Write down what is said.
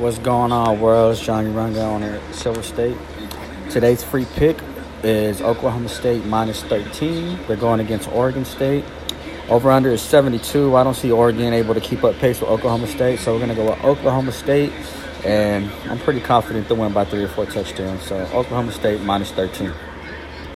What's going on, world? It's Johnny Runga on Silver State. Today's free pick is Oklahoma State minus 13. They're going against Oregon State. Over under is 72. I don't see Oregon able to keep up pace with Oklahoma State, so we're going to go with Oklahoma State. And I'm pretty confident they'll win by three or four touchdowns. So Oklahoma State minus 13.